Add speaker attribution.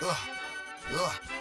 Speaker 1: Ugh. Ugh.